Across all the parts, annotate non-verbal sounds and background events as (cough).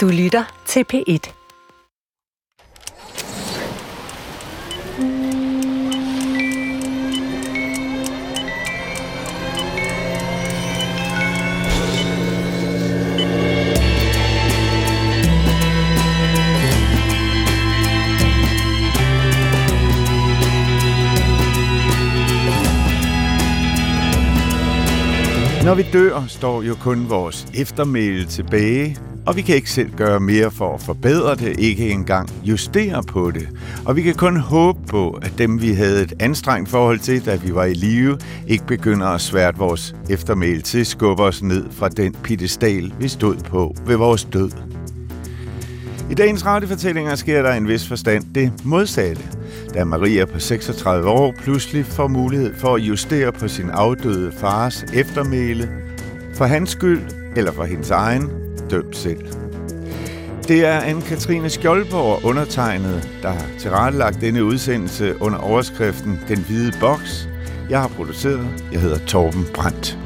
Du lytter til P1. Når vi dør, står jo kun vores eftermæle tilbage, og vi kan ikke selv gøre mere for at forbedre det, ikke engang justere på det. Og vi kan kun håbe på, at dem vi havde et anstrengt forhold til, da vi var i live, ikke begynder at svært vores eftermæle til, skubbe os ned fra den piedestal, vi stod på ved vores død. I dagens radiofortællinger sker der en vis forstand det modsatte, da Maria på 36 år pludselig får mulighed for at justere på sin afdøde fars eftermæle, for hans skyld eller for hendes egen, dømt selv. Det er Anne-Katrine Skjoldborg undertegnet, der har tilrettelagt denne udsendelse under overskriften Den Hvide Boks. Jeg har produceret, jeg hedder Torben Brandt.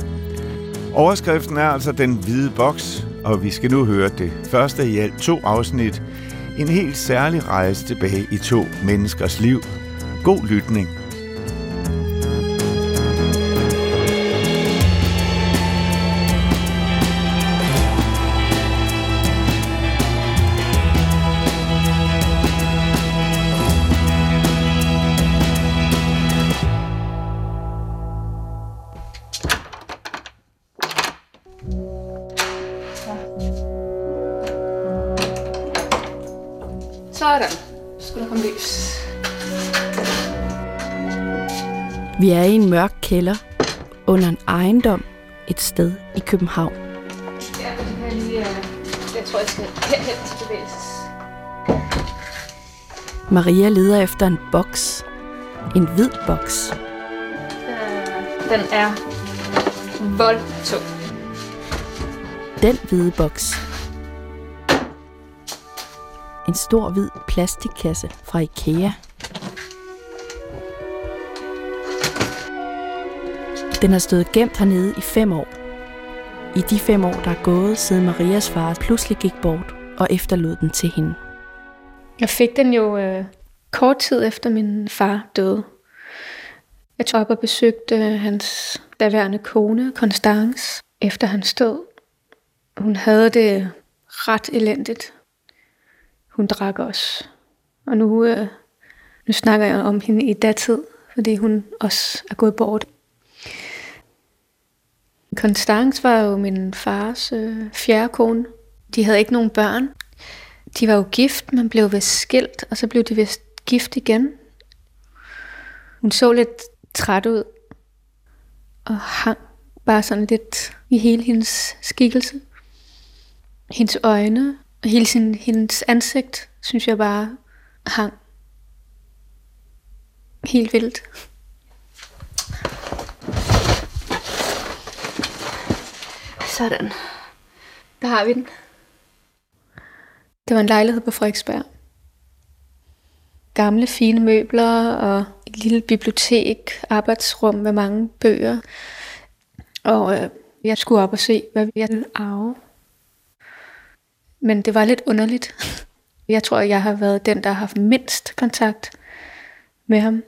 Overskriften er altså Den Hvide Boks, og vi skal nu høre det første i alt to afsnit. En helt særlig rejse tilbage i to menneskers liv. God lytning. Sådan. Så skulle der komme lys. Vi er i en mørk kælder under en ejendom et sted i København. Ja, det her lige, øh, jeg tror, jeg skal herhen til bevægelses. Maria leder efter en boks. En hvid boks. Øh, Den er voldtung. Den hvide boks. En stor hvid plastikkasse fra Ikea. Den har stået gemt hernede i fem år. I de fem år, der er gået, siden Marias far pludselig gik bort og efterlod den til hende. Jeg fik den jo øh, kort tid efter min far døde. Jeg tog op og besøgte øh, hans daværende kone, Constance, efter han stod. Hun havde det ret elendigt. Hun drak også. Og nu, øh, nu snakker jeg om hende i datid, fordi hun også er gået bort. Constance var jo min fars øh, fjerde kone. De havde ikke nogen børn. De var jo gift, men blev vist skilt, og så blev de vist gift igen. Hun så lidt træt ud, og hang bare sådan lidt i hele hendes skikkelse. Hendes øjne, og hele sin, hendes ansigt, synes jeg bare hang helt vildt. Sådan. Der har vi den. Det var en lejlighed på Frederiksberg. Gamle fine møbler og et lille bibliotek, arbejdsrum med mange bøger. Og øh, jeg skulle op og se, hvad jeg ville arve. Men det var lidt underligt. Jeg tror, jeg har været den, der har haft mindst kontakt med ham.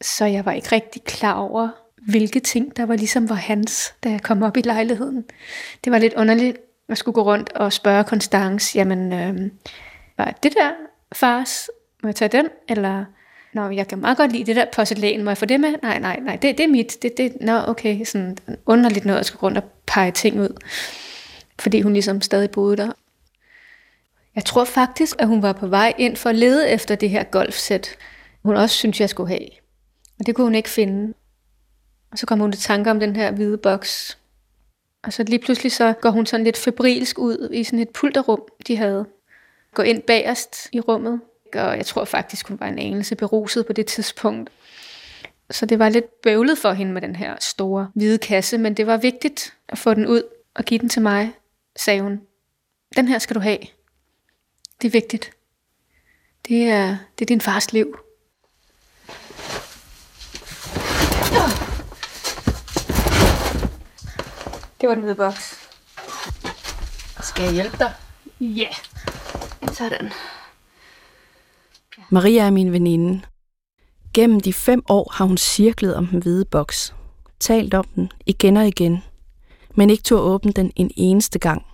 Så jeg var ikke rigtig klar over, hvilke ting, der var ligesom var hans, da jeg kom op i lejligheden. Det var lidt underligt at skulle gå rundt og spørge Constance, jamen, øh, var det der fars, må jeg tage den? Eller, nå, jeg kan meget godt lide det der porcelæn, må jeg få det med? Nej, nej, nej, det, det er mit. Det, det, nå, okay, sådan underligt noget at skulle rundt og pege ting ud. Fordi hun ligesom stadig boede der. Jeg tror faktisk, at hun var på vej ind for at lede efter det her golfsæt, hun også syntes, jeg skulle have. Og det kunne hun ikke finde. Og så kom hun til tanker om den her hvide boks. Og så lige pludselig så går hun sådan lidt febrilsk ud i sådan et pulterrum, de havde. Går ind bagerst i rummet. Og jeg tror faktisk, hun var en anelse beruset på det tidspunkt. Så det var lidt bøvlet for hende med den her store hvide kasse, men det var vigtigt at få den ud og give den til mig, sagde hun. Den her skal du have. Det er vigtigt. Det er, det er din fars liv. Det var den hvide boks. Skal jeg hjælpe dig? Ja. Sådan. Maria er min veninde. Gennem de fem år har hun cirklet om den hvide boks. Talt om den igen og igen. Men ikke tog åbne den en eneste gang.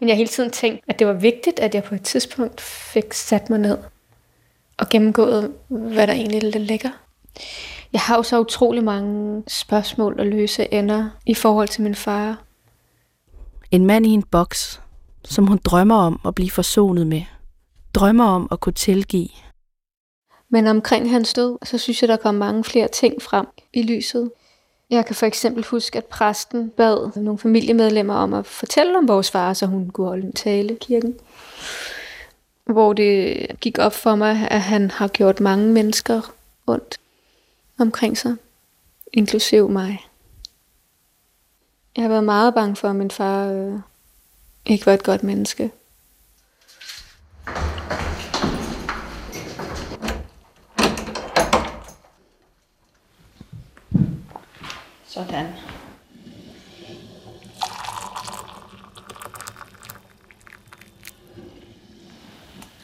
Men jeg har hele tiden tænkt, at det var vigtigt, at jeg på et tidspunkt fik sat mig ned og gennemgået, hvad der egentlig ligger. Jeg har jo så utrolig mange spørgsmål og løse ender i forhold til min far. En mand i en boks, som hun drømmer om at blive forsonet med. Drømmer om at kunne tilgive. Men omkring hans død, så synes jeg, der kom mange flere ting frem i lyset. Jeg kan for eksempel huske, at præsten bad nogle familiemedlemmer om at fortælle om vores far, så hun kunne holde en tale i kirken. Hvor det gik op for mig, at han har gjort mange mennesker ondt omkring sig, inklusiv mig. Jeg har været meget bange for, at min far øh, ikke var et godt menneske. Sådan.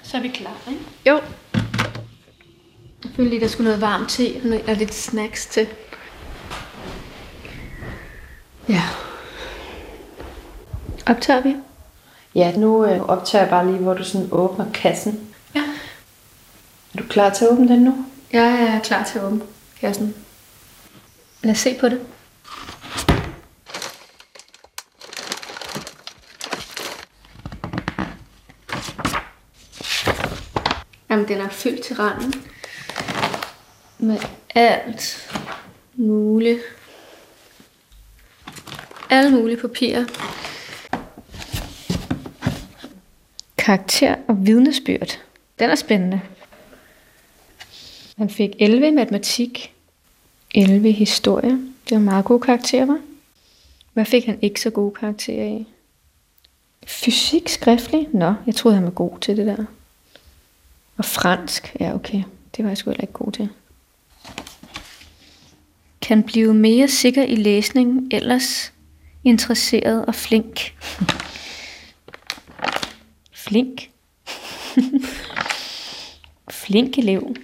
Så er vi klar, ikke? Jo. Jeg følte lige, der skulle noget varmt te og lidt snacks til. Ja. Optager vi? Ja, nu øh, optager jeg bare lige, hvor du sådan åbner kassen. Ja. Er du klar til at åbne den nu? Jeg er klar til at åbne kassen. Lad os se på det. Jamen, den er fyldt til randen. Med alt muligt. Alle mulige papirer. Karakter og vidnesbyrd. Den er spændende. Han fik 11 i matematik, 11 i historie. Det var meget gode karakterer, var? Hvad fik han ikke så gode karakterer i? Fysik skriftlig? Nå, jeg troede, han var god til det der. Og fransk? Ja, okay. Det var jeg sgu heller ikke god til. Kan blive mere sikker i læsning, ellers interesseret og flink. flink? (laughs) flink elev.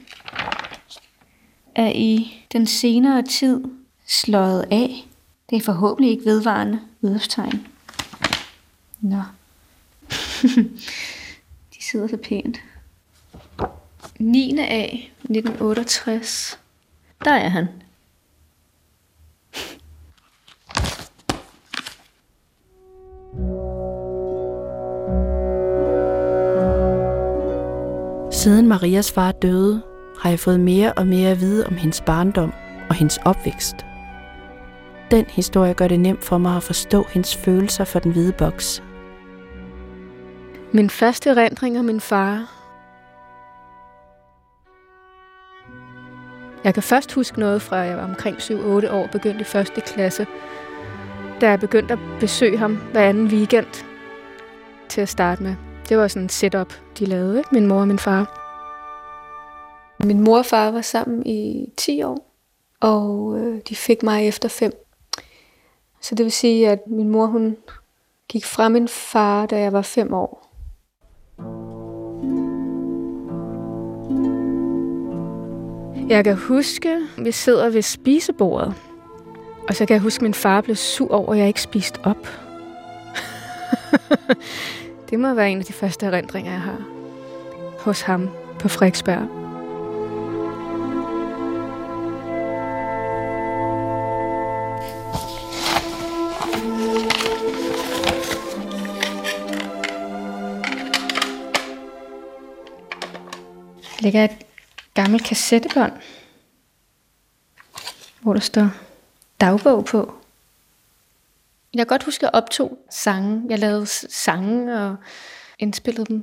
Er i den senere tid slået af. Det er forhåbentlig ikke vedvarende udopstegn. Nå. (laughs) De sidder så pænt. 9. A 1968. Der er han. Siden Marias far døde, har jeg fået mere og mere at vide om hendes barndom og hendes opvækst. Den historie gør det nemt for mig at forstå hendes følelser for den hvide boks. Min første erindring om min far. Jeg kan først huske noget fra, jeg var omkring 7-8 år, begyndte i første klasse, da jeg begyndte at besøge ham hver anden weekend til at starte med. Det var sådan et setup, de lavede, ikke? min mor og min far. Min mor og far var sammen i 10 år, og øh, de fik mig efter 5. Så det vil sige, at min mor hun gik fra min far, da jeg var 5 år. Jeg kan huske, at vi sidder ved spisebordet. Og så kan jeg huske, at min far blev sur over, at jeg ikke spiste op. (laughs) det må være en af de første erindringer, jeg har hos ham på Frederiksberg. Der ligger et gammel kassettebånd, hvor der står dagbog på. Jeg kan godt huske, at jeg optog sange. Jeg lavede sange og indspillede dem.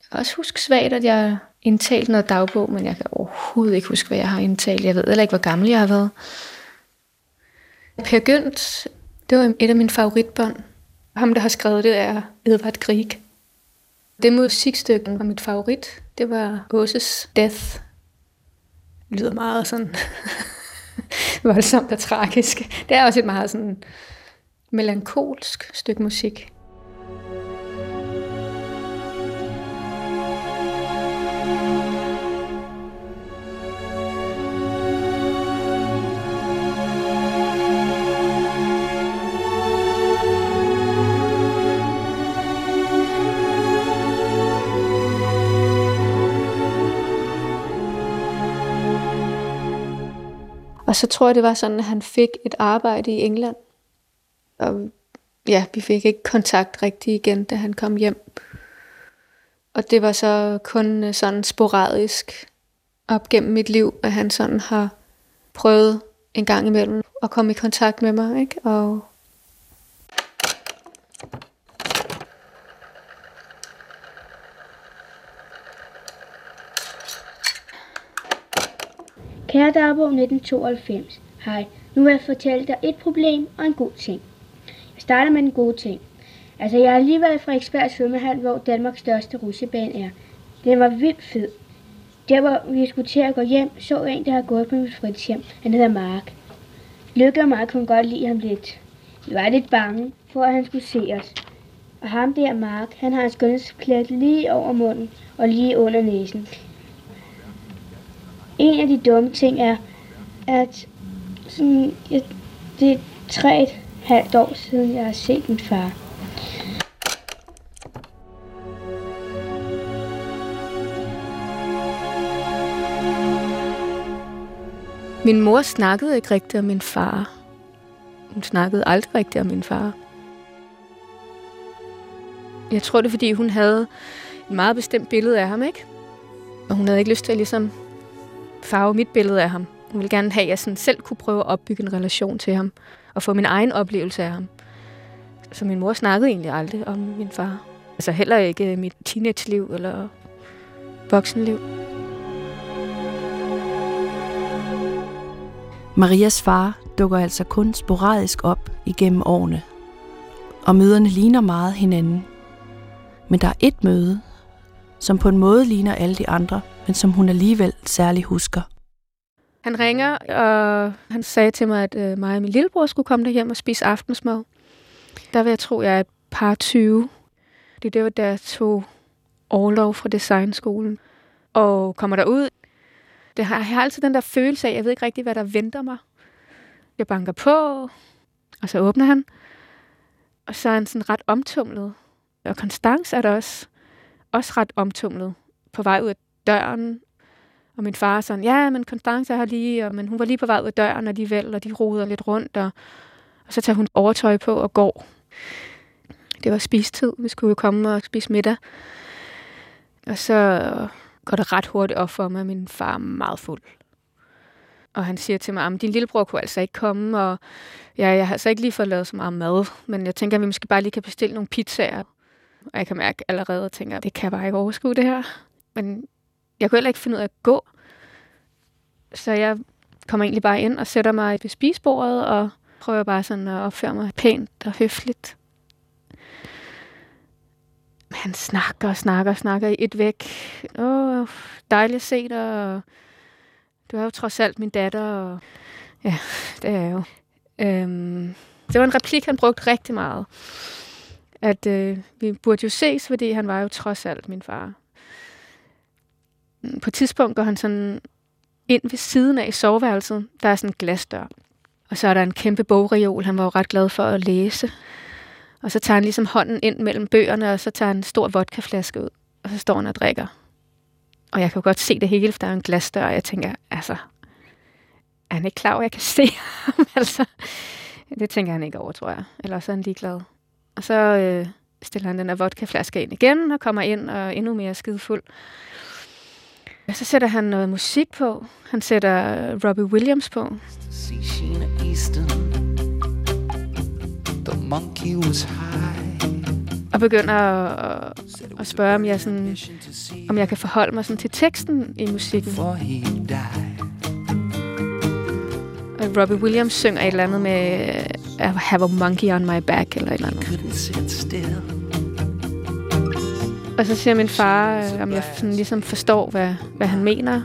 Jeg kan også huske svagt, at jeg indtalte noget dagbog, men jeg kan overhovedet ikke huske, hvad jeg har indtalt. Jeg ved heller ikke, hvor gammel jeg har været. Per Gynt, det var et af mine favoritbånd. Ham, der har skrevet det, er Edvard Grieg. Det musikstykke var mit favorit. Det var Åses Death. Lyder meget sådan (laughs) voldsomt og tragisk. Det er også et meget sådan melankolsk stykke musik. Og så tror jeg, det var sådan, at han fik et arbejde i England. Og ja, vi fik ikke kontakt rigtig igen, da han kom hjem. Og det var så kun øh, sådan sporadisk op gennem mit liv, at han sådan har prøvet en gang imellem at komme i kontakt med mig, ikke? Og Kære dagbog 1992. Hej, nu vil jeg fortælle dig et problem og en god ting. Jeg starter med den gode ting. Altså, jeg har lige været i Frederiksberg svømmehal, hvor Danmarks største russebane er. Den var vildt fed. Der, hvor vi skulle til at gå hjem, så en, der har gået på mit fritidshjem. Han hedder Mark. Lykke og Mark kunne godt lide ham lidt. Vi var lidt bange for, at han skulle se os. Og ham der, Mark, han har en skønhedsplet lige over munden og lige under næsen. En af de dumme ting er, at sådan, jeg, det er tre et halvt år siden, jeg har set min far. Min mor snakkede ikke rigtigt om min far. Hun snakkede aldrig rigtigt om min far. Jeg tror, det er, fordi hun havde et meget bestemt billede af ham, ikke? Og hun havde ikke lyst til at ligesom farve mit billede af ham. Hun ville gerne have, at jeg sådan selv kunne prøve at opbygge en relation til ham, og få min egen oplevelse af ham. Så min mor snakkede egentlig aldrig om min far. Altså heller ikke øh, mit teenage-liv eller voksenliv. Marias far dukker altså kun sporadisk op igennem årene, og møderne ligner meget hinanden. Men der er et møde, som på en måde ligner alle de andre, men som hun alligevel særlig husker. Han ringer, og han sagde til mig, at øh, mig og min lillebror skulle komme derhjem og spise aftensmad. Der vil jeg tro, jeg er et par 20. Det, det var der, jeg tog overlov fra designskolen. Og kommer derud. Det har, jeg har altid den der følelse af, at jeg ved ikke rigtig, hvad der venter mig. Jeg banker på, og så åbner han. Og så er han sådan ret omtumlet. Og Constance er der også, også ret omtumlet på vej ud af døren. Og min far sådan, ja, men Constance er her lige, og, men hun var lige på vej ud af døren alligevel, og de roder lidt rundt, og, og så tager hun overtøj på og går. Det var spistid, vi skulle jo komme og spise middag. Og så går det ret hurtigt op for mig, at min far er meget fuld. Og han siger til mig, at din lillebror kunne altså ikke komme, og ja, jeg har altså ikke lige fået lavet så meget mad, men jeg tænker, at vi måske bare lige kan bestille nogle pizzaer. Og jeg kan mærke allerede, og tænker, at det kan jeg bare ikke overskue det her. Men jeg kunne heller ikke finde ud af at gå. Så jeg kommer egentlig bare ind og sætter mig ved spisebordet og prøver bare sådan at opføre mig pænt og høfligt. Han snakker og snakker og snakker i et væk. Åh, dejligt at se dig. Og du er jo trods alt min datter. Og ja, det er jeg jo. Øhm, det var en replik, han brugte rigtig meget. At øh, vi burde jo ses, fordi han var jo trods alt min far på et tidspunkt går han sådan ind ved siden af i soveværelset. Der er sådan en glasdør. Og så er der en kæmpe bogreol. Han var jo ret glad for at læse. Og så tager han ligesom hånden ind mellem bøgerne, og så tager han en stor vodkaflaske ud. Og så står han og drikker. Og jeg kan jo godt se det hele, for der er en glasdør, og jeg tænker, altså, er han ikke klar over, at jeg kan se (laughs) ham? altså, det tænker han ikke over, tror jeg. Eller så er han ligeglad. Og så øh, stiller han den her vodkaflaske ind igen, og kommer ind og er endnu mere skidefuld. Så sætter han noget musik på. Han sætter øh, Robbie Williams på. The monkey was high. Og begynder at, at spørge, om jeg, sådan, om jeg kan forholde mig sådan til teksten i musikken. Og Robbie Williams synger et eller andet med øh, I have a monkey on my back, eller et eller andet. Og så siger min far, øh, om jeg sådan ligesom forstår, hvad, hvad han mener.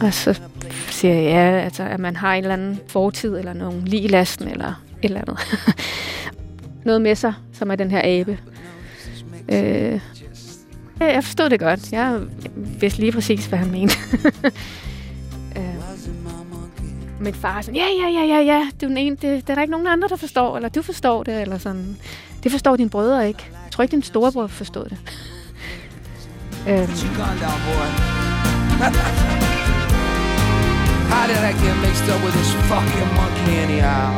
Og så siger jeg, ja, altså, at man har en eller anden fortid, eller nogen lige i lasten, eller et eller andet. (laughs) Noget med sig, som er den her abe. Øh, jeg forstod det godt. Jeg vidste lige præcis, hvad han mente. (laughs) min far sådan, ja, ja, ja, ja, ja, du er den ene, det, der er ikke nogen andre, der forstår, eller du forstår det, eller sådan. Det forstår dine brødre ikke. Jeg tror ikke, din storebror forstod det. øhm. (laughs) How did I get mixed up with this fucking monkey anyhow?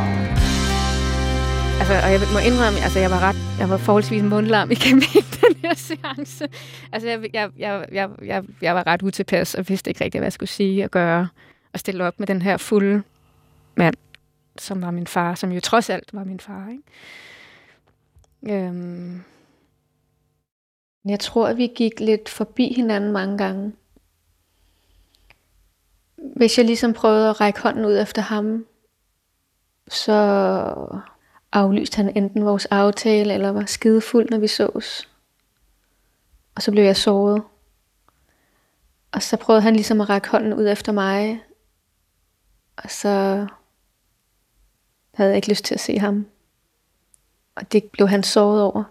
Altså, og jeg må indrømme, altså jeg var ret, jeg var forholdsvis mundlam igennem hele den her seance. Altså, jeg, jeg, jeg, jeg, jeg, jeg var ret utilpas og vidste ikke rigtig, hvad jeg skulle sige og gøre. Og stille op med den her fulde mand, som var min far, som jo trods alt var min far, ikke? Øhm. Jeg tror, at vi gik lidt forbi hinanden mange gange. Hvis jeg ligesom prøvede at række hånden ud efter ham, så aflyste han enten vores aftale, eller var skidefuld, når vi sås. Og så blev jeg såret. Og så prøvede han ligesom at række hånden ud efter mig. Og så havde jeg ikke lyst til at se ham. Og det blev han såret over.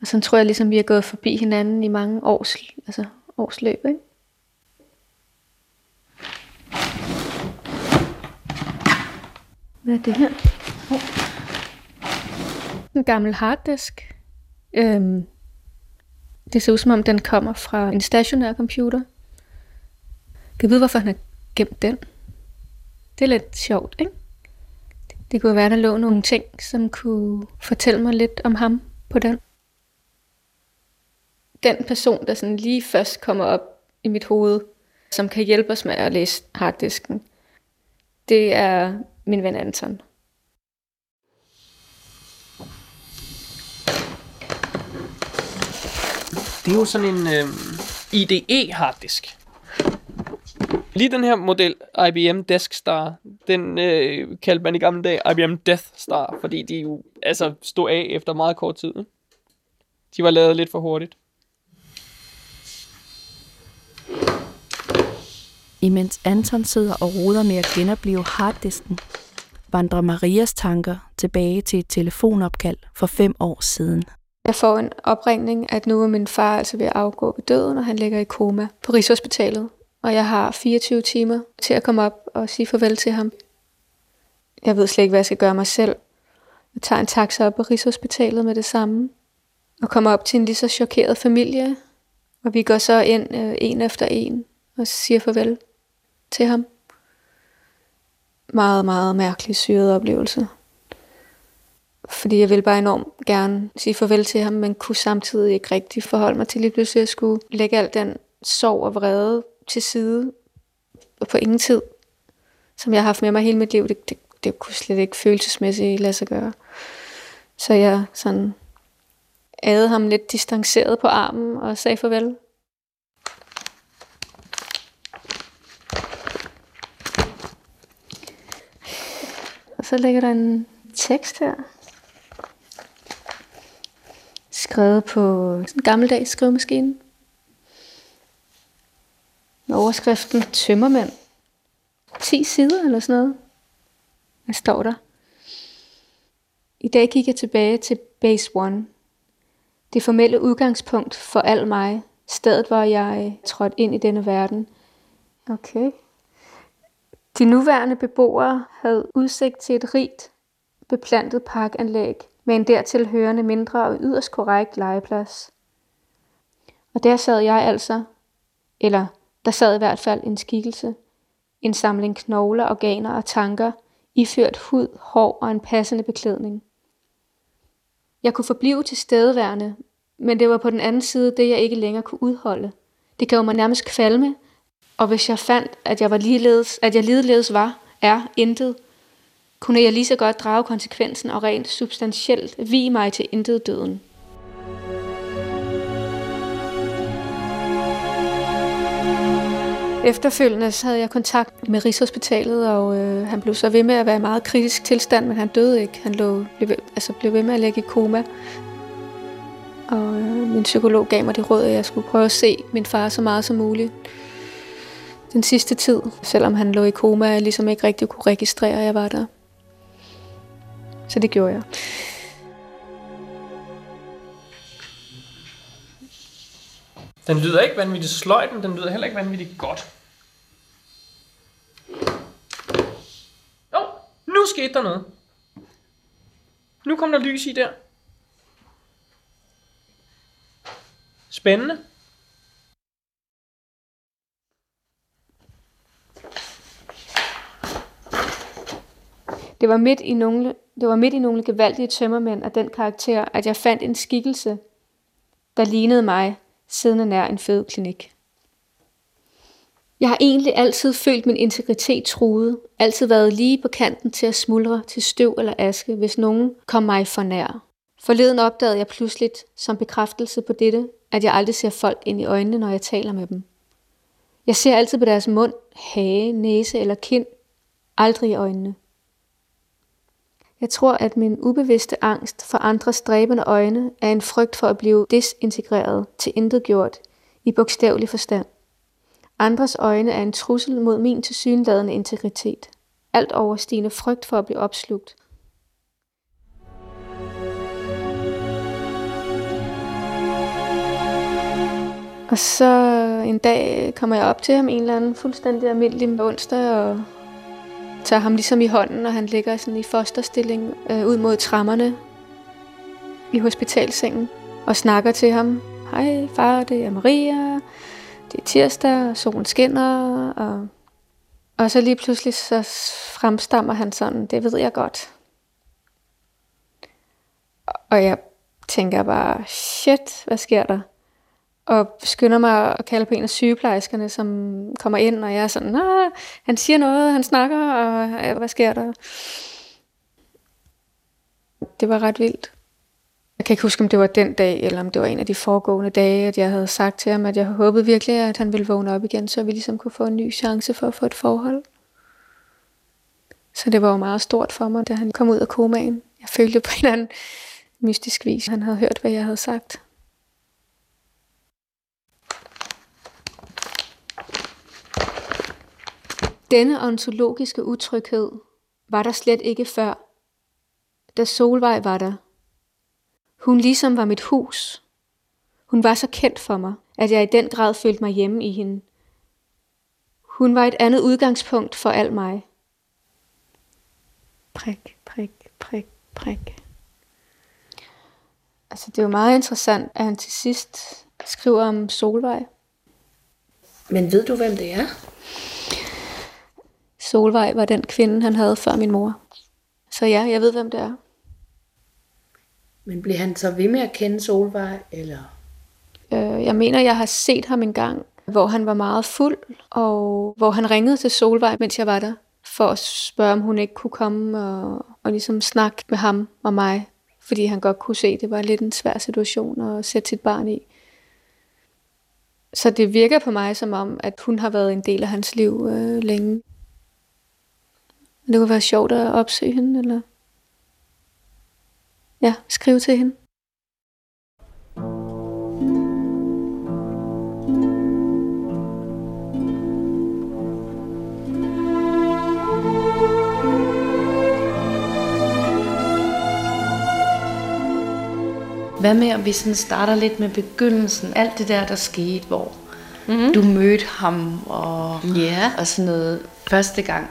Og så tror jeg ligesom, vi har gået forbi hinanden i mange års, altså års løb, ikke? Hvad er det her? Oh. En gammel harddisk. Øhm, det ser ud som om, den kommer fra en stationær computer. Kan jeg vide, hvorfor han har gemt den? Det er lidt sjovt, ikke? Det kunne være, der lå nogle ting, som kunne fortælle mig lidt om ham på den. Den person, der sådan lige først kommer op i mit hoved, som kan hjælpe os med at læse harddisken, det er min ven Anton. Det er jo sådan en øh, IDE harddisk. Lige den her model, IBM Desk Star, den øh, kaldte man i gamle dage IBM Death Star, fordi de jo altså stod af efter meget kort tid. Ikke? De var lavet lidt for hurtigt. Imens Anton sidder og roder med at genopleve harddisken, vandrer Marias tanker tilbage til et telefonopkald for fem år siden. Jeg får en opringning, at nu er min far altså ved at afgå ved døden, og han ligger i koma på Rigshospitalet. Og jeg har 24 timer til at komme op og sige farvel til ham. Jeg ved slet ikke, hvad jeg skal gøre mig selv. Jeg tager en taxa op på Rigshospitalet med det samme, og kommer op til en lige så chokeret familie. Og vi går så ind øh, en efter en og siger farvel til ham. Meget, meget mærkelig syret oplevelse. Fordi jeg ville bare enormt gerne sige farvel til ham, men kunne samtidig ikke rigtig forholde mig til lige pludselig at skulle lægge al den sorg og vrede til side på ingen tid, som jeg har haft med mig hele mit liv. Det, det, det kunne slet ikke følelsesmæssigt lade sig gøre. Så jeg sådan adede ham lidt distanceret på armen og sagde farvel. Og så ligger der en tekst her. Skrevet på en gammeldags skrivemaskine. Med overskriften Tømmermænd. 10 sider eller sådan noget. Hvad står der? I dag gik jeg tilbage til Base One. Det formelle udgangspunkt for al mig. Stedet, hvor jeg øh, trådte ind i denne verden. Okay. De nuværende beboere havde udsigt til et rigt beplantet parkanlæg med en dertil hørende mindre og yderst korrekt legeplads. Og der sad jeg altså, eller der sad i hvert fald en skikkelse, en samling knogler, organer og tanker, iført hud, hår og en passende beklædning. Jeg kunne forblive til stedværende, men det var på den anden side det, jeg ikke længere kunne udholde. Det gav mig nærmest kvalme, og hvis jeg fandt, at jeg var ligeledes, at jeg ligeledes var, er intet, kunne jeg lige så godt drage konsekvensen og rent substantielt vi mig til intet døden. Efterfølgende så havde jeg kontakt med Rigshospitalet, og øh, han blev så ved med at være i meget kritisk tilstand, men han døde ikke. Han lå, blev, altså blev ved med at ligge i koma. Og øh, min psykolog gav mig det råd, at jeg skulle prøve at se min far så meget som muligt den sidste tid, selvom han lå i koma, og jeg ligesom ikke rigtig kunne registrere, at jeg var der. Så det gjorde jeg. Den lyder ikke vanvittigt sløjt, men den lyder heller ikke vanvittigt godt. Åh, oh, nu skete der noget. Nu kom der lys i der. Spændende. Det var midt i nogle, det var midt i nogle gevaldige tømmermænd af den karakter, at jeg fandt en skikkelse, der lignede mig, siddende nær en fødeklinik. Jeg har egentlig altid følt min integritet truet, altid været lige på kanten til at smuldre til støv eller aske, hvis nogen kom mig for nær. Forleden opdagede jeg pludselig, som bekræftelse på dette, at jeg aldrig ser folk ind i øjnene, når jeg taler med dem. Jeg ser altid på deres mund, hage, næse eller kind, aldrig i øjnene. Jeg tror, at min ubevidste angst for andres dræbende øjne er en frygt for at blive disintegreret til intet gjort i bogstavelig forstand. Andres øjne er en trussel mod min tilsyneladende integritet. Alt overstigende frygt for at blive opslugt. Og så en dag kommer jeg op til ham en eller anden fuldstændig almindelig onsdag og tager ham ligesom i hånden, og han ligger sådan i fosterstilling øh, ud mod trammerne i hospitalsengen og snakker til ham. Hej far, det er Maria. Det er tirsdag, og solen skinner. Og, og så lige pludselig så fremstammer han sådan, det ved jeg godt. Og jeg tænker bare, shit, hvad sker der? Og skynder mig at kalde på en af sygeplejerskerne, som kommer ind, og jeg er sådan, Nå, han siger noget, han snakker, og ja, hvad sker der? Det var ret vildt. Jeg kan ikke huske, om det var den dag, eller om det var en af de foregående dage, at jeg havde sagt til ham, at jeg håbede virkelig, at han ville vågne op igen, så vi ligesom kunne få en ny chance for at få et forhold. Så det var jo meget stort for mig, da han kom ud af komaen. Jeg følte på en eller anden mystisk vis, han havde hørt, hvad jeg havde sagt. Denne ontologiske utryghed var der slet ikke før, da Solvej var der. Hun ligesom var mit hus. Hun var så kendt for mig, at jeg i den grad følte mig hjemme i hende. Hun var et andet udgangspunkt for al mig. Prik, prik, prik, prik. Altså, det er jo meget interessant, at han til sidst skriver om Solvej. Men ved du, hvem det er? Solvej var den kvinde, han havde før min mor. Så ja, jeg ved, hvem det er. Men blev han så ved med at kende Solvej, eller? Øh, jeg mener, jeg har set ham en gang, hvor han var meget fuld, og hvor han ringede til Solvej, mens jeg var der, for at spørge, om hun ikke kunne komme og, og ligesom snakke med ham og mig, fordi han godt kunne se, at det var lidt en svær situation at sætte sit barn i. Så det virker på mig som om, at hun har været en del af hans liv øh, længe. Det kunne være sjovt at opsøge hende, eller ja, skrive til hende. Hvad med, om vi sådan starter lidt med begyndelsen? Alt det der, der skete, hvor mm-hmm. du mødte ham og, Ja. og sådan noget første gang.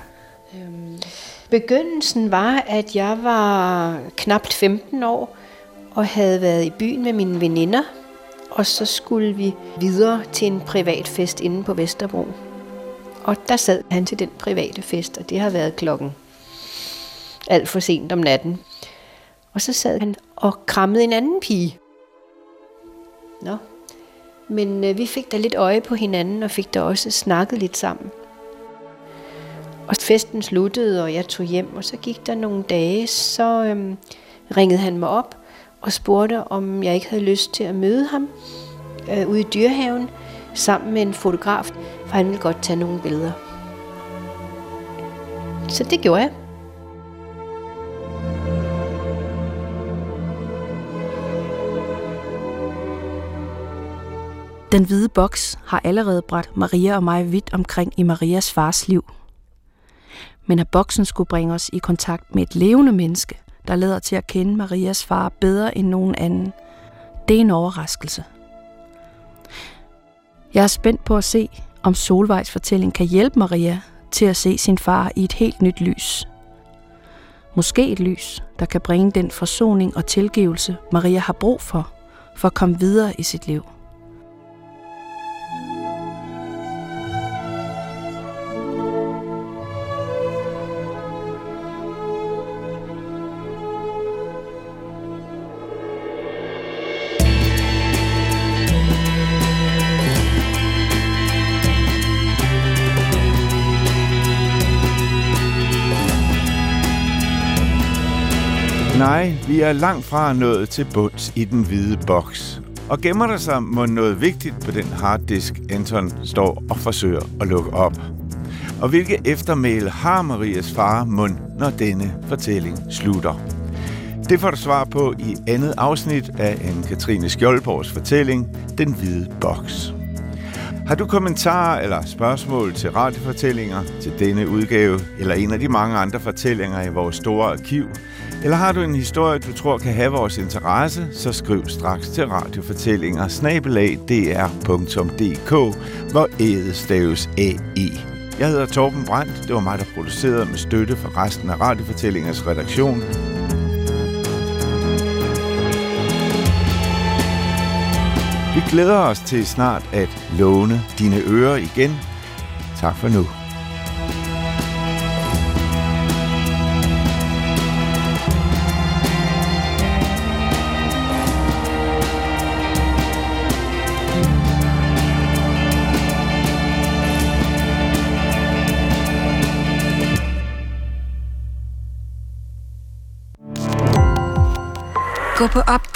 Begyndelsen var, at jeg var knapt 15 år og havde været i byen med mine veninder. Og så skulle vi videre til en privat fest inde på Vesterbro. Og der sad han til den private fest, og det har været klokken alt for sent om natten. Og så sad han og krammede en anden pige. Nå. Men øh, vi fik da lidt øje på hinanden, og fik da også snakket lidt sammen. Og festen sluttede, og jeg tog hjem, og så gik der nogle dage, så øhm, ringede han mig op og spurgte, om jeg ikke havde lyst til at møde ham øh, ude i dyrehaven sammen med en fotograf, for han ville godt tage nogle billeder. Så det gjorde jeg. Den hvide boks har allerede bragt Maria og mig vidt omkring i Marias fars liv. Men at boksen skulle bringe os i kontakt med et levende menneske, der lader til at kende Marias far bedre end nogen anden, det er en overraskelse. Jeg er spændt på at se, om Solvejs fortælling kan hjælpe Maria til at se sin far i et helt nyt lys. Måske et lys, der kan bringe den forsoning og tilgivelse, Maria har brug for, for at komme videre i sit liv. Vi er langt fra nået til bunds i den hvide boks. Og gemmer der sig må noget vigtigt på den harddisk, Anton står og forsøger at lukke op. Og hvilke eftermæle har Marias far mund, når denne fortælling slutter? Det får du svar på i andet afsnit af en Katrine Skjoldborgs fortælling, Den Hvide Boks. Har du kommentarer eller spørgsmål til radiofortællinger, til denne udgave, eller en af de mange andre fortællinger i vores store arkiv, eller har du en historie, du tror kan have vores interesse, så skriv straks til radiofortællinger snabelag.dr.dk, hvor ædet staves AE. Jeg hedder Torben Brandt. Det var mig, der producerede med støtte fra resten af Radiofortællingers redaktion. Vi glæder os til snart at låne dine ører igen. Tak for nu.